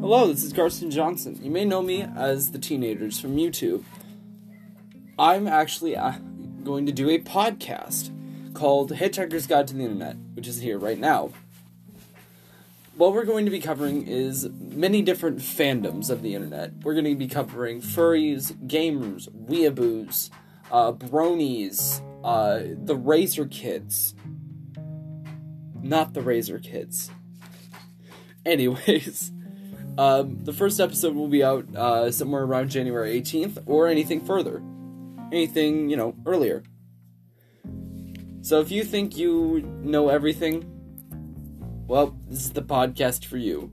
Hello, this is Carson Johnson. You may know me as the teenagers from YouTube. I'm actually uh, going to do a podcast called Hitchhiker's Guide to the Internet, which is here right now. What we're going to be covering is many different fandoms of the internet. We're going to be covering furries, gamers, weeaboos, uh, bronies, uh, the Razor Kids. Not the Razor Kids. Anyways, um, the first episode will be out uh, somewhere around January 18th or anything further. Anything, you know, earlier. So if you think you know everything, well, this is the podcast for you.